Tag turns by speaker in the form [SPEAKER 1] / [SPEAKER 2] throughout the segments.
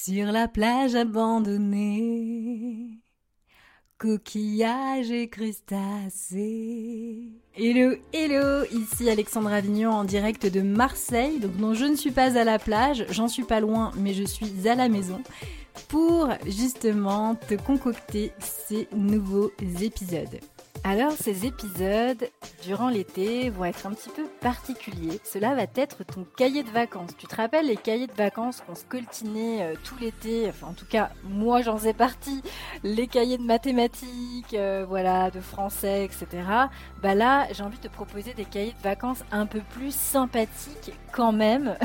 [SPEAKER 1] Sur la plage abandonnée, coquillages et crustacés. Hello, hello, ici Alexandre Avignon en direct de Marseille. Donc non, je ne suis pas à la plage, j'en suis pas loin, mais je suis à la maison pour justement te concocter ces nouveaux épisodes. Alors ces épisodes, durant l'été, vont être un petit peu particuliers. Cela va être ton cahier de vacances. Tu te rappelles les cahiers de vacances qu'on se coltinait euh, tout l'été? Enfin en tout cas, moi j'en faisais partie. Les cahiers de mathématiques, euh, voilà, de français, etc. Bah là, j'ai envie de te proposer des cahiers de vacances un peu plus sympathiques quand même,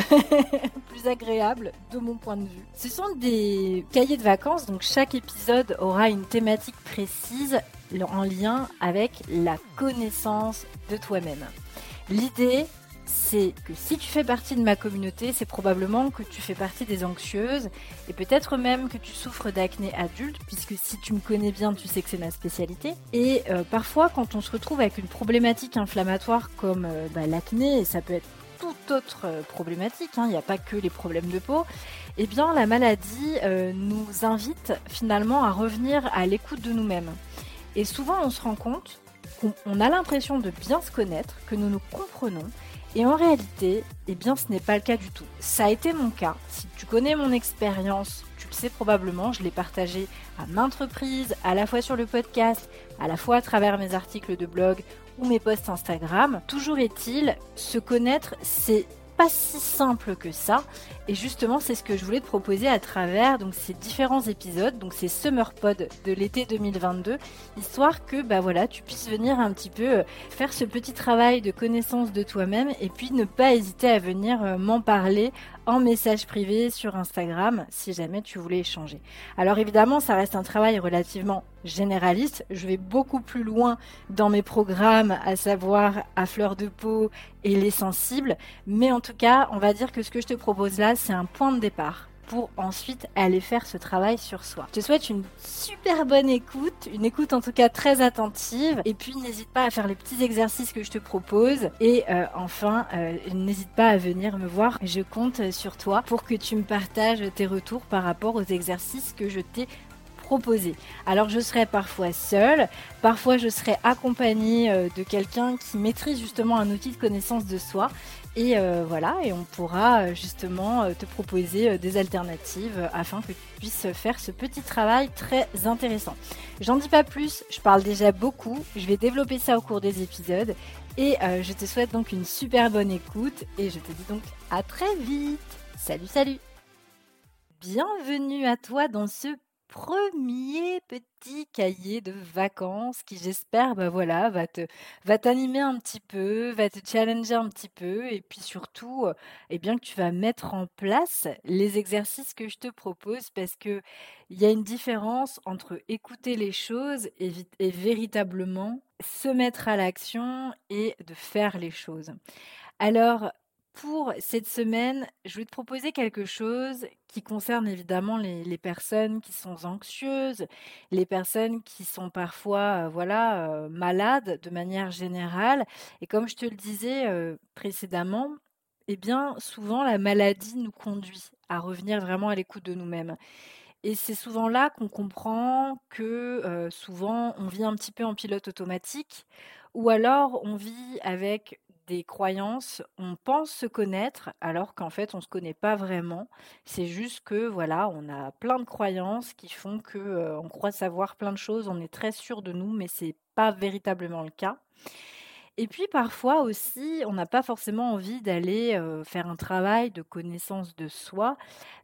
[SPEAKER 1] plus agréables de mon point de vue. Ce sont des cahiers de vacances, donc chaque épisode aura une thématique précise en lien avec la connaissance de toi-même. L'idée, c'est que si tu fais partie de ma communauté, c'est probablement que tu fais partie des anxieuses et peut-être même que tu souffres d'acné adulte, puisque si tu me connais bien, tu sais que c'est ma spécialité. Et euh, parfois, quand on se retrouve avec une problématique inflammatoire comme euh, bah, l'acné, et ça peut être toute autre euh, problématique, hein, il n'y a pas que les problèmes de peau, eh bien la maladie nous invite finalement à revenir à l'écoute de nous-mêmes. Et souvent, on se rend compte qu'on a l'impression de bien se connaître, que nous nous comprenons. Et en réalité, eh bien, ce n'est pas le cas du tout. Ça a été mon cas. Si tu connais mon expérience, tu sais probablement, je l'ai partagé à maintes reprises, à la fois sur le podcast, à la fois à travers mes articles de blog ou mes posts Instagram. Toujours est-il, se connaître, c'est pas si simple que ça. Et justement, c'est ce que je voulais te proposer à travers ces différents épisodes, donc ces Summer Pod de l'été 2022, histoire que bah voilà, tu puisses venir un petit peu euh, faire ce petit travail de connaissance de toi-même et puis ne pas hésiter à venir euh, m'en parler en message privé sur Instagram si jamais tu voulais échanger. Alors évidemment, ça reste un travail relativement généraliste. Je vais beaucoup plus loin dans mes programmes, à savoir à fleur de peau et les sensibles. Mais en tout cas, on va dire que ce que je te propose là, c'est un point de départ pour ensuite aller faire ce travail sur soi. Je te souhaite une super bonne écoute, une écoute en tout cas très attentive, et puis n'hésite pas à faire les petits exercices que je te propose, et euh, enfin euh, n'hésite pas à venir me voir, je compte sur toi pour que tu me partages tes retours par rapport aux exercices que je t'ai Alors je serai parfois seule, parfois je serai accompagnée euh, de quelqu'un qui maîtrise justement un outil de connaissance de soi et euh, voilà, et on pourra euh, justement te proposer des alternatives afin que tu puisses faire ce petit travail très intéressant. J'en dis pas plus, je parle déjà beaucoup, je vais développer ça au cours des épisodes et je te souhaite donc une super bonne écoute et je te dis donc à très vite. Salut, salut Bienvenue à toi dans ce premier petit cahier de vacances qui j'espère bah voilà va te va t'animer un petit peu, va te challenger un petit peu et puis surtout eh bien que tu vas mettre en place les exercices que je te propose parce que il y a une différence entre écouter les choses et, et véritablement se mettre à l'action et de faire les choses. Alors pour cette semaine, je vais te proposer quelque chose qui concerne évidemment les, personnes qui sont anxieuses, les personnes qui sont parfois euh, voilà euh, malades de manière générale. Et comme je te le disais euh, précédemment, eh bien souvent la maladie nous conduit à revenir vraiment à l'écoute de nous-mêmes. Et c'est souvent là qu'on comprend que souvent on vit un petit peu en pilote automatique ou alors on vit avec des croyances, on pense se connaître alors qu'en fait on se connaît pas vraiment. C'est juste que voilà, on a plein de croyances qui font que euh, on croit savoir plein de choses, on est très sûr de nous, mais c'est pas véritablement le cas. Et puis parfois aussi, on n'a pas forcément envie d'aller euh, faire un travail de connaissance de soi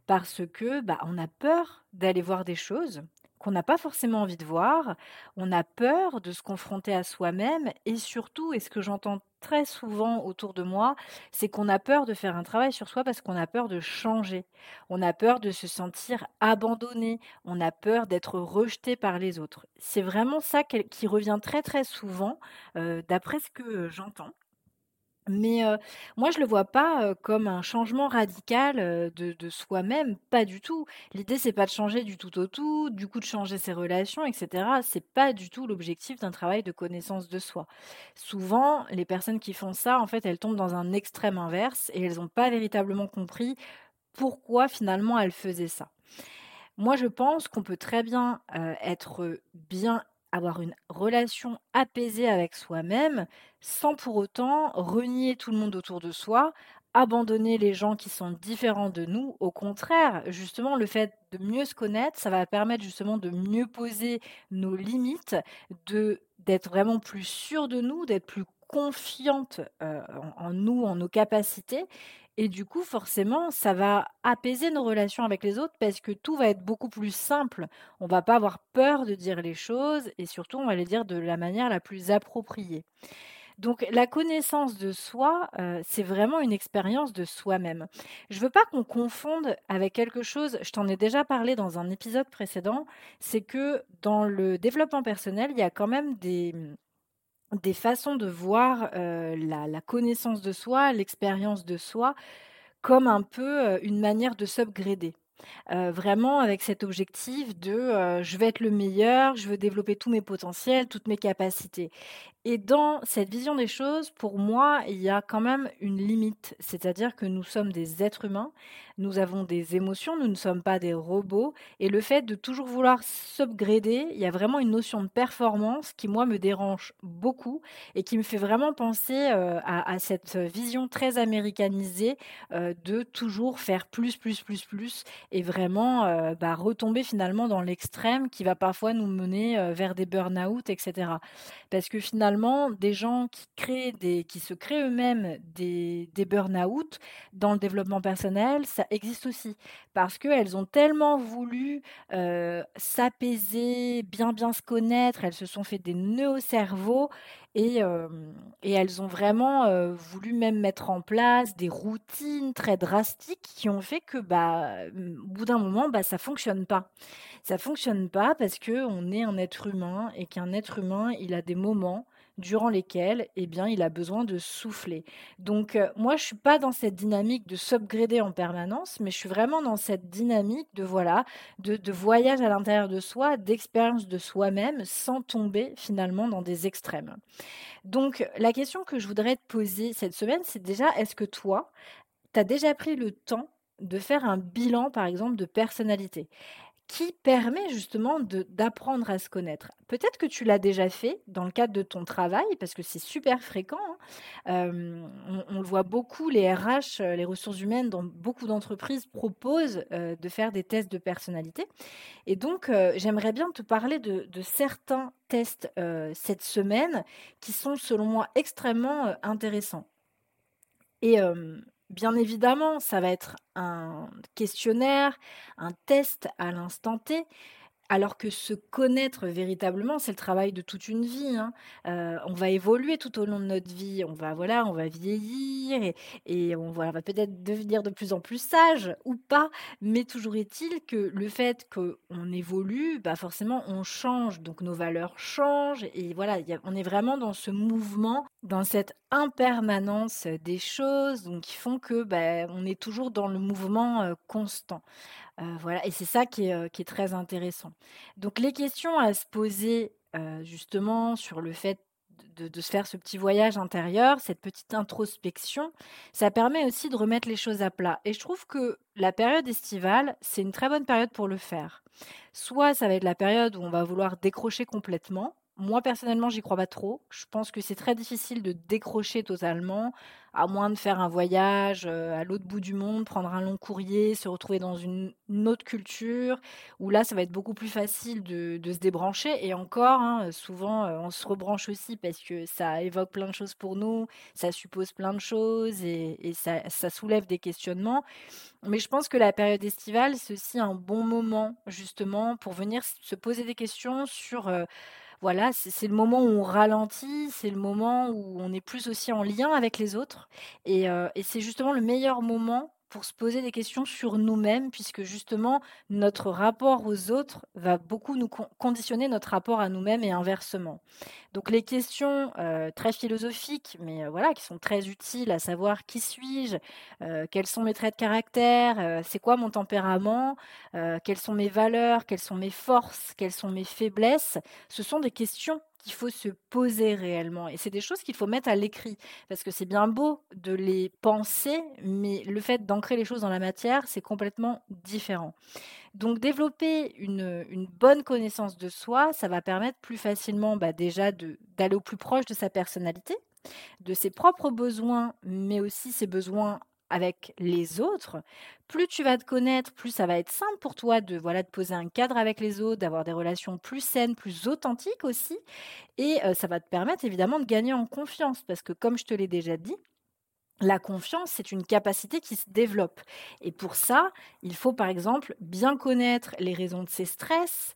[SPEAKER 1] parce que bah, on a peur d'aller voir des choses qu'on n'a pas forcément envie de voir, on a peur de se confronter à soi-même et surtout, et ce que j'entends très souvent autour de moi, c'est qu'on a peur de faire un travail sur soi parce qu'on a peur de changer, on a peur de se sentir abandonné, on a peur d'être rejeté par les autres. C'est vraiment ça qui revient très très souvent, euh, d'après ce que j'entends. Mais moi, je le vois pas comme un changement radical de, soi-même, pas du tout. L'idée, c'est pas de changer du tout au tout, du coup de changer ses relations, etc. C'est pas du tout l'objectif d'un travail de connaissance de soi. Souvent, les personnes qui font ça, en fait, elles tombent dans un extrême inverse et elles n'ont pas véritablement compris pourquoi finalement elles faisaient ça. Moi, je pense qu'on peut très bien être bien, avoir une relation apaisée avec soi-même, sans pour autant renier tout le monde autour de soi, abandonner les gens qui sont différents de nous. Au contraire, justement, le fait de mieux se connaître, ça va permettre justement de mieux poser nos limites, de d'être vraiment plus sûr de nous, d'être plus confiante en, nous, en nos capacités. Et du coup, forcément, ça va apaiser nos relations avec les autres parce que tout va être beaucoup plus simple. On va pas avoir peur de dire les choses et surtout, on va les dire de la manière la plus appropriée. Donc la connaissance de soi, c'est vraiment une expérience de soi-même. Je veux pas qu'on confonde avec quelque chose, je t'en ai déjà parlé dans un épisode précédent, c'est que dans le développement personnel, il y a quand même des, des façons de voir la, connaissance de soi, l'expérience de soi, comme un peu une manière de s'upgrader. Vraiment avec cet objectif de je veux être le meilleur, je veux développer tous mes potentiels, toutes mes capacités. Et dans cette vision des choses, pour moi, il y a quand même une limite, c'est-à-dire que nous sommes des êtres humains, nous avons des émotions, nous ne sommes pas des robots, et le fait de toujours vouloir s'upgrader, il y a vraiment une notion de performance qui, moi, me dérange beaucoup et qui me fait vraiment penser euh, à, cette vision très américanisée de toujours faire plus, plus, plus, plus, et vraiment euh, bah, retomber finalement dans l'extrême qui va parfois nous mener euh, vers des burn-out, etc. Parce que finalement, des gens qui créent des, qui se créent eux-mêmes des, des burn-out dans le développement personnel, ça existe aussi parce qu'elles ont tellement voulu s'apaiser, bien bien se connaître, elles se sont fait des nœuds au cerveau et, et elles ont vraiment voulu même mettre en place des routines très drastiques qui ont fait que, bah, au bout d'un moment, bah, ça fonctionne pas. Ça fonctionne pas parce que on est un être humain et qu'un être humain, il a des moments durant lesquels eh bien, il a besoin de souffler. Donc moi, je suis pas dans cette dynamique de s'upgrader en permanence, mais je suis vraiment dans cette dynamique de voilà, de, de voyage à l'intérieur de soi, d'expérience de soi-même, sans tomber finalement dans des extrêmes. Donc la question que je voudrais te poser cette semaine, c'est déjà, est-ce que toi, tu as déjà pris le temps de faire un bilan, par exemple, de personnalité? Qui permet justement d'apprendre à se connaître. Peut-être que tu l'as déjà fait dans le cadre de ton travail, parce que c'est super fréquent. Hein. on, le voit beaucoup, les RH, euh, les ressources humaines, dans beaucoup d'entreprises proposent euh, de faire des tests de personnalité. Et donc, euh, j'aimerais bien te parler de, certains tests cette semaine qui sont, selon moi, extrêmement intéressants. Et Bien évidemment, ça va être un questionnaire, un test à l'instant T, alors que se connaître véritablement, c'est le travail de toute une vie. Hein. Euh, on va évoluer tout au long de notre vie, on va voilà, on va vieillir et, on, va peut-être devenir de plus en plus sage ou pas. Mais toujours est-il que le fait qu'on évolue, bah forcément on change, donc nos valeurs changent et voilà, on est vraiment dans ce mouvement, dans cette impermanence des choses, donc qui font que bah, on est toujours dans le mouvement constant. Voilà, et c'est ça qui est, qui est, très intéressant. Donc les questions à se poser justement sur le fait de, de, se faire ce petit voyage intérieur, cette petite introspection, ça permet aussi de remettre les choses à plat. Et je trouve que la période estivale, c'est une très bonne période pour le faire. Soit ça va être la période où on va vouloir décrocher complètement, moi, personnellement, j'y crois pas trop. Je pense que c'est très difficile de décrocher totalement, à moins de faire un voyage euh, à l'autre bout du monde, prendre un long courrier, se retrouver dans une, autre culture, où là, ça va être beaucoup plus facile de, se débrancher. Et encore, hein, souvent, euh, on se rebranche aussi parce que ça évoque plein de choses pour nous, ça suppose plein de choses et, ça, soulève des questionnements. Mais je pense que la période estivale, c'est aussi un bon moment, justement, pour venir se poser des questions sur... Euh, voilà, c'est le moment où on ralentit, c'est le moment où on est plus aussi en lien avec les autres. Et, euh, c'est justement le meilleur moment pour se poser des questions sur nous-mêmes, puisque justement, notre rapport aux autres va beaucoup nous conditionner notre rapport à nous-mêmes et inversement. Donc les questions euh, très philosophiques, mais euh, voilà, qui sont très utiles, à savoir qui suis-je, euh, quels sont mes traits de caractère, c'est quoi mon tempérament, quelles sont mes valeurs, quelles sont mes forces, quelles sont mes faiblesses, ce sont des questions qu'il faut se poser réellement. Et c'est des choses qu'il faut mettre à l'écrit. Parce que c'est bien beau de les penser, mais le fait d'ancrer les choses dans la matière, c'est complètement différent. Donc développer une, bonne connaissance de soi, ça va permettre plus facilement bah, déjà d'aller au plus proche de sa personnalité, de ses propres besoins, mais aussi ses besoins avec les autres, plus tu vas te connaître, plus ça va être simple pour toi de voilà de poser un cadre avec les autres, d'avoir des relations plus saines, plus authentiques aussi, et ça va te permettre évidemment de gagner en confiance parce que comme je te l'ai déjà dit, la confiance, c'est une capacité qui se développe. Et pour ça, il faut par exemple bien connaître les raisons de ses stress,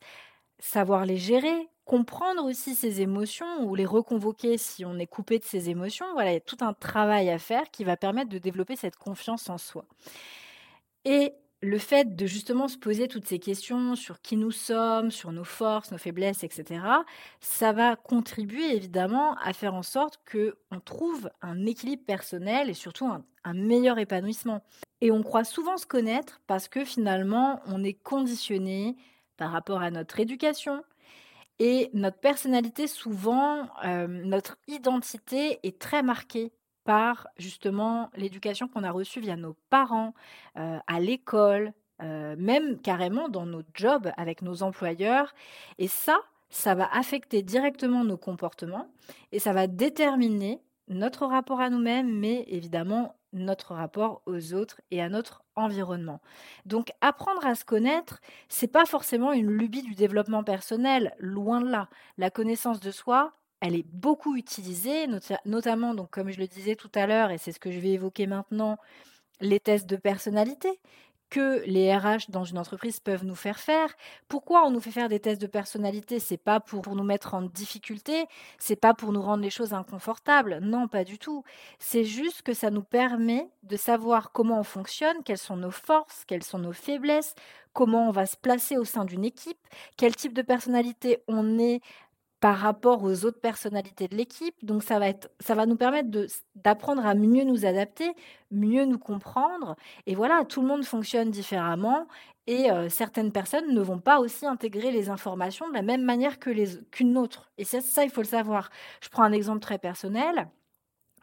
[SPEAKER 1] savoir les gérer, comprendre aussi ses émotions ou les reconvoquer si on est coupé de ses émotions. Voilà, il y a tout un travail à faire qui va permettre de développer cette confiance en soi. Et le fait de justement se poser toutes ces questions sur qui nous sommes, sur nos forces, nos faiblesses, etc., ça va contribuer évidemment à faire en sorte que on trouve un équilibre personnel et surtout un, un meilleur épanouissement. Et on croit souvent se connaître parce que finalement on est conditionné par rapport à notre éducation, et notre personnalité, souvent, euh, notre identité est très marquée par justement l'éducation qu'on a reçue via nos parents, euh, à l'école, euh, même carrément dans nos jobs avec nos employeurs. Et ça, ça va affecter directement nos comportements et ça va déterminer notre rapport à nous-mêmes, mais évidemment notre rapport aux autres et à notre environnement. Donc apprendre à se connaître, c'est pas forcément une lubie du développement personnel, loin de là. La connaissance de soi, elle est beaucoup utilisée, notamment donc comme je le disais tout à l'heure et c'est ce que je vais évoquer maintenant, les tests de personnalité que les RH dans une entreprise peuvent nous faire faire. Pourquoi on nous fait faire des tests de personnalité? C'est pas pour nous mettre en difficulté, c'est pas pour nous rendre les choses inconfortables. Non, pas du tout. C'est juste que ça nous permet de savoir comment on fonctionne, quelles sont nos forces, quelles sont nos faiblesses, comment on va se placer au sein d'une équipe, quel type de personnalité on est par rapport aux autres personnalités de l'équipe. Donc ça va, être, ça va nous permettre d'apprendre à mieux nous adapter, mieux nous comprendre. Et voilà, tout le monde fonctionne différemment et euh, certaines personnes ne vont pas aussi intégrer les informations de la même manière que qu'une autre. Et ça, ça, il faut le savoir. Je prends un exemple très personnel.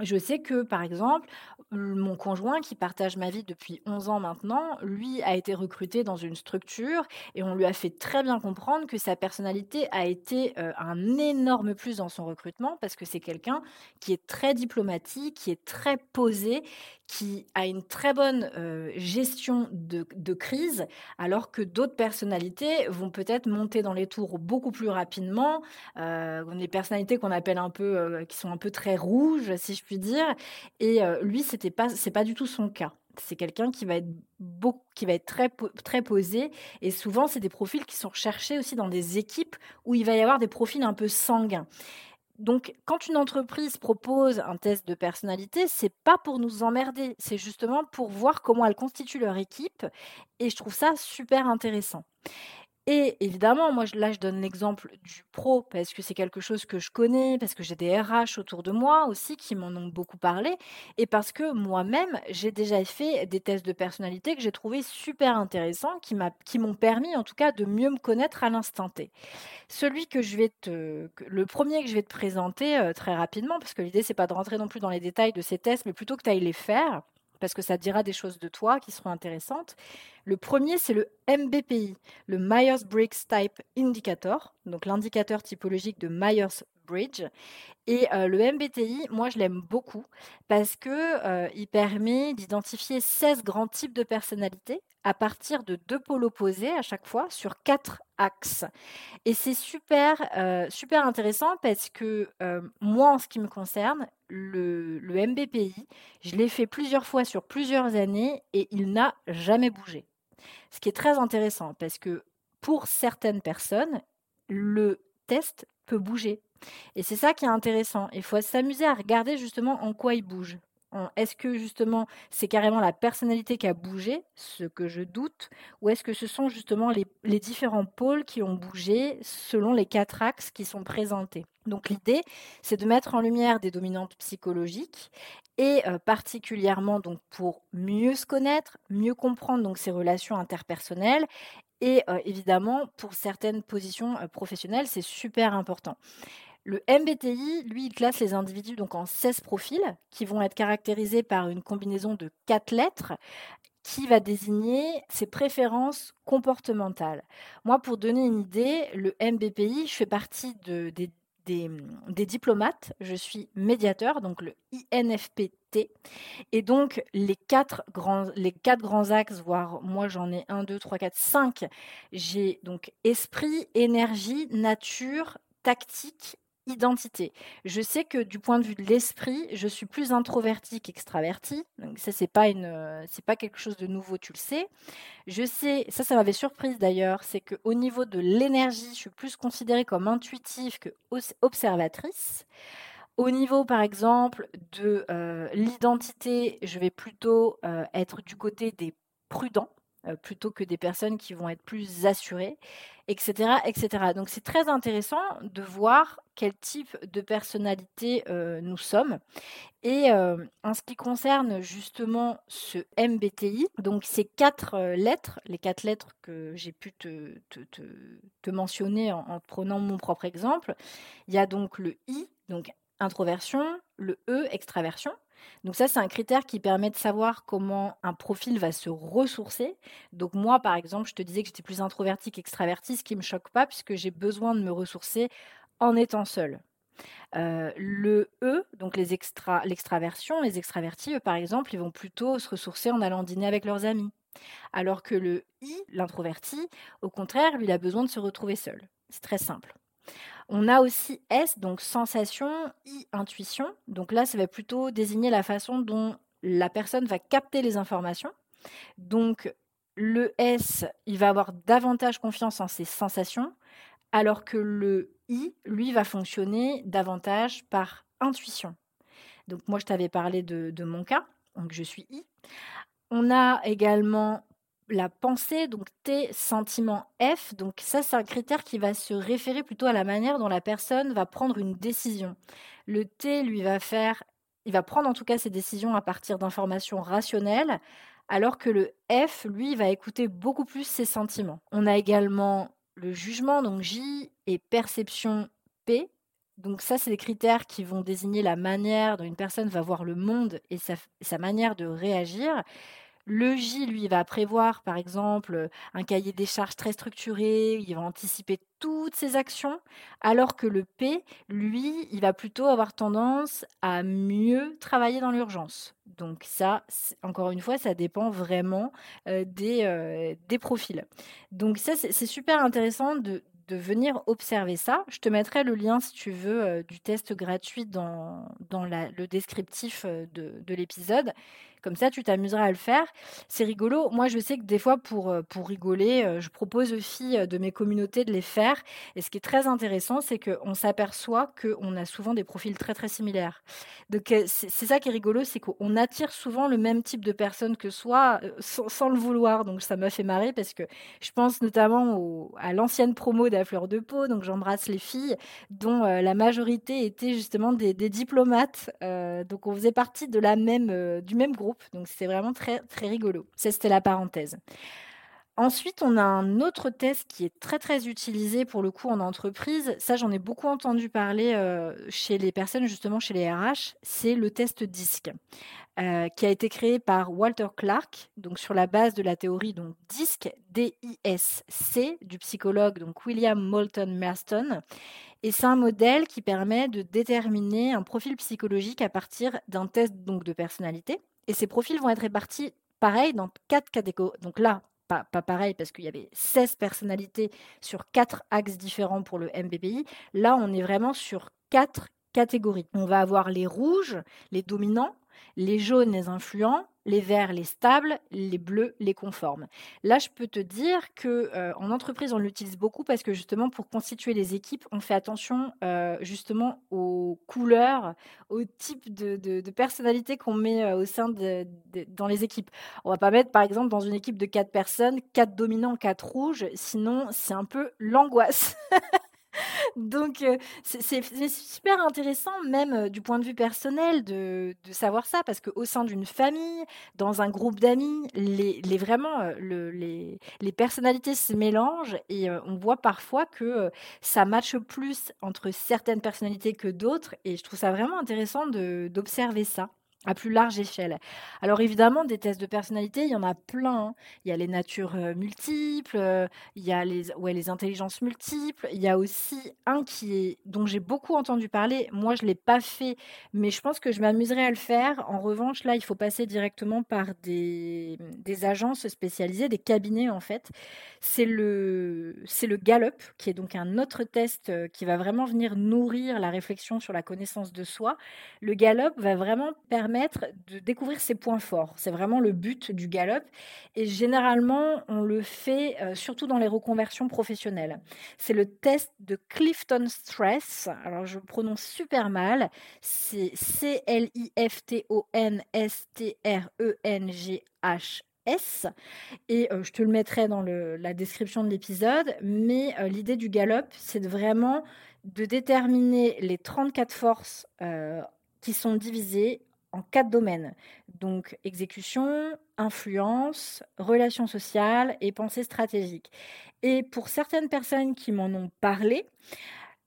[SPEAKER 1] Je sais que, par exemple, mon conjoint qui partage ma vie depuis 11 ans maintenant, lui a été recruté dans une structure et on lui a fait très bien comprendre que sa personnalité a été un énorme plus dans son recrutement parce que c'est quelqu'un qui est très diplomatique, qui est très posé, qui a une très bonne gestion de, crise, alors que d'autres personnalités vont peut-être monter dans les tours beaucoup plus rapidement. Euh, des personnalités qu'on appelle un peu, qui sont un peu très rouges, si je puis dire. Et lui, c'était pas, c'est pas du tout son cas. C'est quelqu'un qui va être beaucoup, qui va être très très posé et souvent c'est des profils qui sont recherchés aussi dans des équipes où il va y avoir des profils un peu sanguins. Donc, quand une entreprise propose un test de personnalité, c'est pas pour nous emmerder, c'est justement pour voir comment elle constitue leur équipe. Et je trouve ça super intéressant. Et évidemment, moi, là, je donne l'exemple du pro parce que c'est quelque chose que je connais, parce que j'ai des RH autour de moi aussi qui m'en ont beaucoup parlé, et parce que moi-même, j'ai déjà fait des tests de personnalité que j'ai trouvé super intéressants, qui m'ont permis en tout cas de mieux me connaître à l'instant T. Celui que je vais te, le premier que je vais te présenter euh, très rapidement, parce que l'idée c'est pas de rentrer non plus dans les détails de ces tests, mais plutôt que tu ailles les faire parce que ça dira des choses de toi qui seront intéressantes. Le premier, c'est le MBPI, le Myers-Briggs Type Indicator, donc l'indicateur typologique de Et euh, le MBTI, moi, je l'aime beaucoup parce que euh, il permet d'identifier 16 grands types de personnalités à partir de deux pôles opposés à chaque fois sur quatre axes. Et c'est super, euh, super intéressant parce que moi, en ce qui me concerne, le, le MBPI, je l'ai fait plusieurs fois sur plusieurs années et il n'a jamais bougé. Ce qui est très intéressant parce que pour certaines personnes, le test peut bouger. Et c'est ça qui est intéressant. Il faut s'amuser à regarder justement en quoi il bouge. Est-ce que justement c'est carrément la personnalité qui a bougé, ce que je doute, ou est-ce que ce sont justement les, différents pôles qui ont bougé selon les quatre axes qui sont présentés Donc l'idée, c'est de mettre en lumière des dominantes psychologiques et euh, particulièrement donc pour mieux se connaître, mieux comprendre donc ses relations interpersonnelles et euh, évidemment pour certaines positions euh, professionnelles, c'est super important. Le MBTI, lui, classe les individus donc en 16 profils qui vont être caractérisés par une combinaison de quatre lettres qui va désigner ses préférences comportementales. Moi, pour donner une idée, le MBPI, je fais partie de, des des, diplomates. Je suis médiateur, donc le INFPT. Et donc, les quatre grands, les quatre grands axes, voire moi j'en ai un, deux, trois, quatre, cinq. J'ai donc esprit, énergie, nature, tactique identité. Je sais que du point de vue de l'esprit, je suis plus introvertie qu'extravertie. Donc ça c'est pas une euh, c'est pas quelque chose de nouveau, tu le sais. Je sais, ça ça m'avait surprise d'ailleurs, c'est que au niveau de l'énergie, je suis plus considérée comme intuitive que observatrice. Au niveau, par exemple, de euh, l'identité, je vais plutôt euh, être du côté des prudents. Plutôt que des personnes qui vont être plus assurées, etc. etc. Donc c'est très intéressant de voir quel type de personnalité euh, nous sommes. Et euh, en ce qui concerne justement ce MBTI, donc ces quatre lettres, les quatre lettres que j'ai pu te, mentionner en, en, prenant mon propre exemple, il y a donc le I, donc introversion, le E, extraversion, donc ça, c'est un critère qui permet de savoir comment un profil va se ressourcer. Donc moi, par exemple, je te disais que j'étais plus introvertie qu'extravertie, ce qui ne me choque pas puisque j'ai besoin de me ressourcer en étant seule. Euh, le E, donc l'extraversion, les extravertis, eux, par exemple, ils vont plutôt se ressourcer en allant dîner avec leurs amis. Alors que le I, l'introverti, au contraire, lui, il a besoin de se retrouver seul. C'est très simple. On a aussi S, donc sensation, I, intuition. Donc là, ça va plutôt désigner la façon dont la personne va capter les informations. Donc le S, il va avoir davantage confiance en ses sensations, alors que le I, lui, va fonctionner davantage par intuition. Donc moi, je t'avais parlé de, mon cas, donc je suis I. On a également la pensée, donc T, sentiment F. Donc ça, c'est un critère qui va se référer plutôt à la manière dont la personne va prendre une décision. Le T, lui, va faire, il va prendre en tout cas ses décisions à partir d'informations rationnelles, alors que le F, lui, va écouter beaucoup plus ses sentiments. On a également le jugement, donc J, et perception P. Donc ça, c'est des critères qui vont désigner la manière dont une personne va voir le monde et sa manière de réagir. Le J, lui, va prévoir, par exemple, un cahier des charges très structuré, il va anticiper toutes ses actions, alors que le P, lui, il va plutôt avoir tendance à mieux travailler dans l'urgence. Donc ça, encore une fois, ça dépend vraiment des, des profils. Donc ça, c'est super intéressant de, de venir observer ça. Je te mettrai le lien, si tu veux, du test gratuit dans, dans le descriptif de, de l'épisode. Comme ça, tu t'amuseras à le faire. C'est rigolo. Moi, je sais que des fois, pour, euh, pour rigoler, euh, je propose aux filles euh, de mes communautés de les faire. Et ce qui est très intéressant, c'est qu'on s'aperçoit qu'on a souvent des profils très, très similaires. Donc, c'est ça qui est rigolo, c'est qu'on attire souvent le même type de personnes que soi sans, le vouloir. Donc, ça m'a fait marrer parce que je pense notamment à l'ancienne promo de Fleur de Peau. Donc, j'embrasse les filles dont la majorité étaient justement des, diplomates. donc, on faisait partie de la même, du même groupe donc c'était vraiment très, très rigolo. C'était la parenthèse. Ensuite, on a un autre test qui est très très utilisé pour le coup en entreprise. Ça, j'en ai beaucoup entendu parler euh, chez les personnes, justement chez les RH. C'est le test DISC, euh, qui a été créé par Walter Clark, donc sur la base de la théorie donc DISC, D-I-S-C, du psychologue donc William Moulton Marston. Et c'est un modèle qui permet de déterminer un profil psychologique à partir d'un test donc de personnalité et ces profils vont être répartis pareil dans quatre catégories. Donc là, pas, pareil parce qu'il y avait 16 personnalités sur quatre axes différents pour le MBPI. Là, on est vraiment sur quatre catégories. On va avoir les rouges, les dominants, les jaunes, les influents, les verts, les stables, les bleus, les conformes. Là, je peux te dire que euh, en entreprise, on l'utilise beaucoup parce que justement, pour constituer les équipes, on fait attention euh, justement aux couleurs, au type de, de, personnalité qu'on met euh, au sein de, dans les équipes. On va pas mettre, par exemple, dans une équipe de quatre personnes, quatre dominants, quatre rouges, sinon c'est un peu l'angoisse. Donc, euh, c'est super intéressant, même euh, du point de vue personnel, de, savoir ça, parce qu'au sein d'une famille, dans un groupe d'amis, les, vraiment, euh, le, les, les, personnalités se mélangent et on voit parfois que ça matche plus entre certaines personnalités que d'autres. Et je trouve ça vraiment intéressant d'observer ça à plus large échelle. Alors évidemment, des tests de personnalité, il y en a plein. Hein. Il y a les natures multiples, il y a les, ouais, les intelligences multiples. Il y a aussi un qui est, dont j'ai beaucoup entendu parler. Moi, je ne l'ai pas fait, mais je pense que je m'amuserai à le faire. En revanche, là, il faut passer directement par des, des agences spécialisées, des cabinets en fait. C'est le, c'est le Gallup, qui est donc un autre test qui va vraiment venir nourrir la réflexion sur la connaissance de soi. Le Gallup va vraiment permettre de découvrir ses points forts. C'est vraiment le but du Gallup. Et généralement, on le fait euh, surtout dans les reconversions professionnelles. C'est le test de Clifton Stress. Alors, je prononce super mal. C'est C-L-I-F-T-O-N-S-T-R-E-N-G-H. S. Et euh, je te le mettrai dans la description de l'épisode. Mais euh, l'idée du Gallup, c'est vraiment de déterminer les 34 forces qui sont divisées en quatre domaines. Donc exécution, influence, relations sociales et pensée stratégique. Et pour certaines personnes qui m'en ont parlé,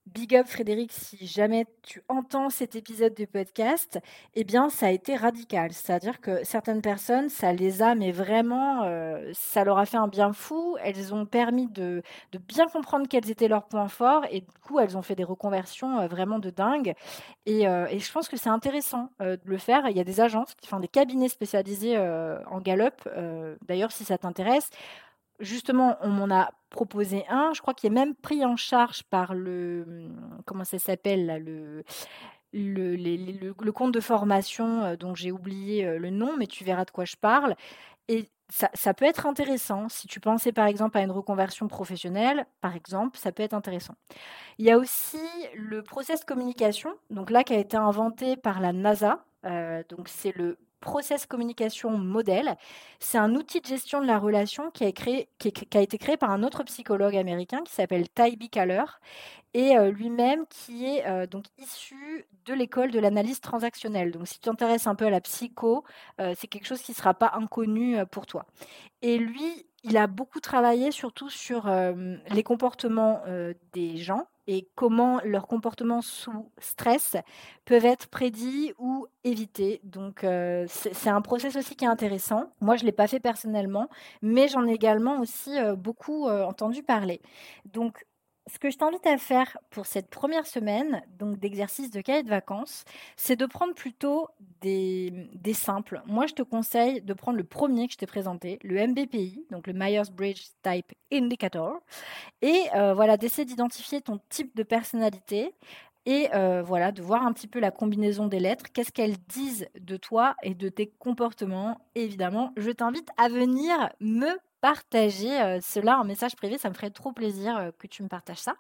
[SPEAKER 1] Big up Frédéric, si jamais tu entends cet épisode de podcast, eh bien ça a été radical. C'est-à-dire que certaines personnes, ça les a, mais vraiment, euh, ça leur a fait un bien fou. Elles ont permis de, bien comprendre quels étaient leurs points forts et du coup, elles ont fait des reconversions euh, vraiment de dingue. Et, euh, et, je pense que c'est intéressant de le faire. Il y a des agences, enfin des cabinets spécialisés en Gallup. D'ailleurs, si ça t'intéresse, justement, on m'en a proposé un, je crois qu'il est même pris en charge par le, hum, comment ça s'appelle, le, le, compte de formation euh, dont j'ai oublié euh, le nom, mais tu verras de quoi je parle. Et ça, ça, peut être intéressant. Si tu pensais par exemple à une reconversion professionnelle, par exemple, ça peut être intéressant. Il y a aussi le process communication, donc là qui a été inventé par la NASA. Euh, donc c'est le Process Communication Model. C'est un outil de gestion de la relation qui a, été créé par un autre psychologue américain qui s'appelle Ty Kaller et euh, lui-même qui est euh, donc issu de l'école de l'analyse transactionnelle. Donc si tu t'intéresses un peu à la psycho, euh, c'est quelque chose qui ne sera pas inconnu pour toi. Et lui, il a beaucoup travaillé surtout sur les comportements des gens et comment leurs comportements sous stress peuvent être prédits ou évités. Donc c'est un process aussi qui est intéressant. Moi, je ne l'ai pas fait personnellement, mais j'en ai également aussi beaucoup entendu parler. Donc ce que je t'invite à faire pour cette première semaine donc d'exercice de cahier de vacances, c'est de prendre plutôt des, simples. Moi, je te conseille de prendre le premier que je t'ai présenté, le MBPI, donc le Myers-Briggs Type Indicator, et euh, voilà d'essayer d'identifier ton type de personnalité. Et euh, voilà, de voir un petit peu la combinaison des lettres, qu'est-ce qu'elles disent de toi et de tes comportements. évidemment, je t'invite à venir me partager euh, cela en message privé. Ça me ferait trop plaisir euh, que tu me partages ça.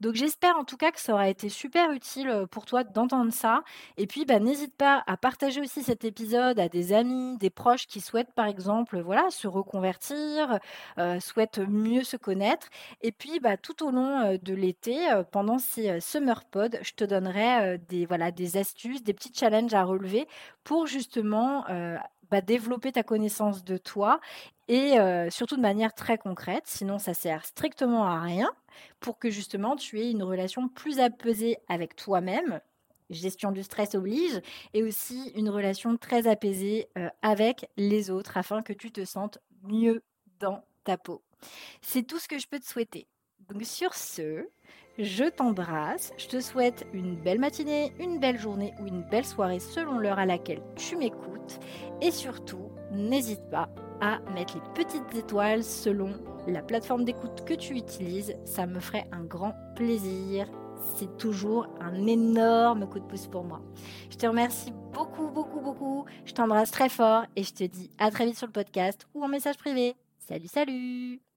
[SPEAKER 1] Donc j'espère en tout cas que ça aura été super utile euh, pour toi d'entendre ça. Et puis bah, n'hésite pas à partager aussi cet épisode à des amis, des proches qui souhaitent par exemple voilà, se reconvertir, souhaitent mieux se connaître. Et puis bah, tout au long de l'été, pendant ces Summer Pod, je te donnerai des, voilà, des astuces, des petits challenges à relever pour justement bah, développer ta connaissance de toi et surtout de manière très concrète, sinon ça sert strictement à rien pour que justement tu aies une relation plus apaisée avec toi-même. Gestion du stress oblige et aussi une relation très apaisée avec les autres afin que tu te sentes mieux dans ta peau. C'est tout ce que je peux te souhaiter. Donc sur ce, je t'embrasse, je te souhaite une belle matinée, une belle journée ou une belle soirée selon l'heure à laquelle tu m'écoutes et surtout, n'hésite pas à mettre les petites étoiles selon la plateforme d'écoute que tu utilises. Ça me ferait un grand plaisir. C'est toujours un énorme coup de pouce pour moi. Je te remercie beaucoup, beaucoup, beaucoup. Je t'embrasse très fort et je te dis à très vite sur le podcast ou en message privé. Salut, salut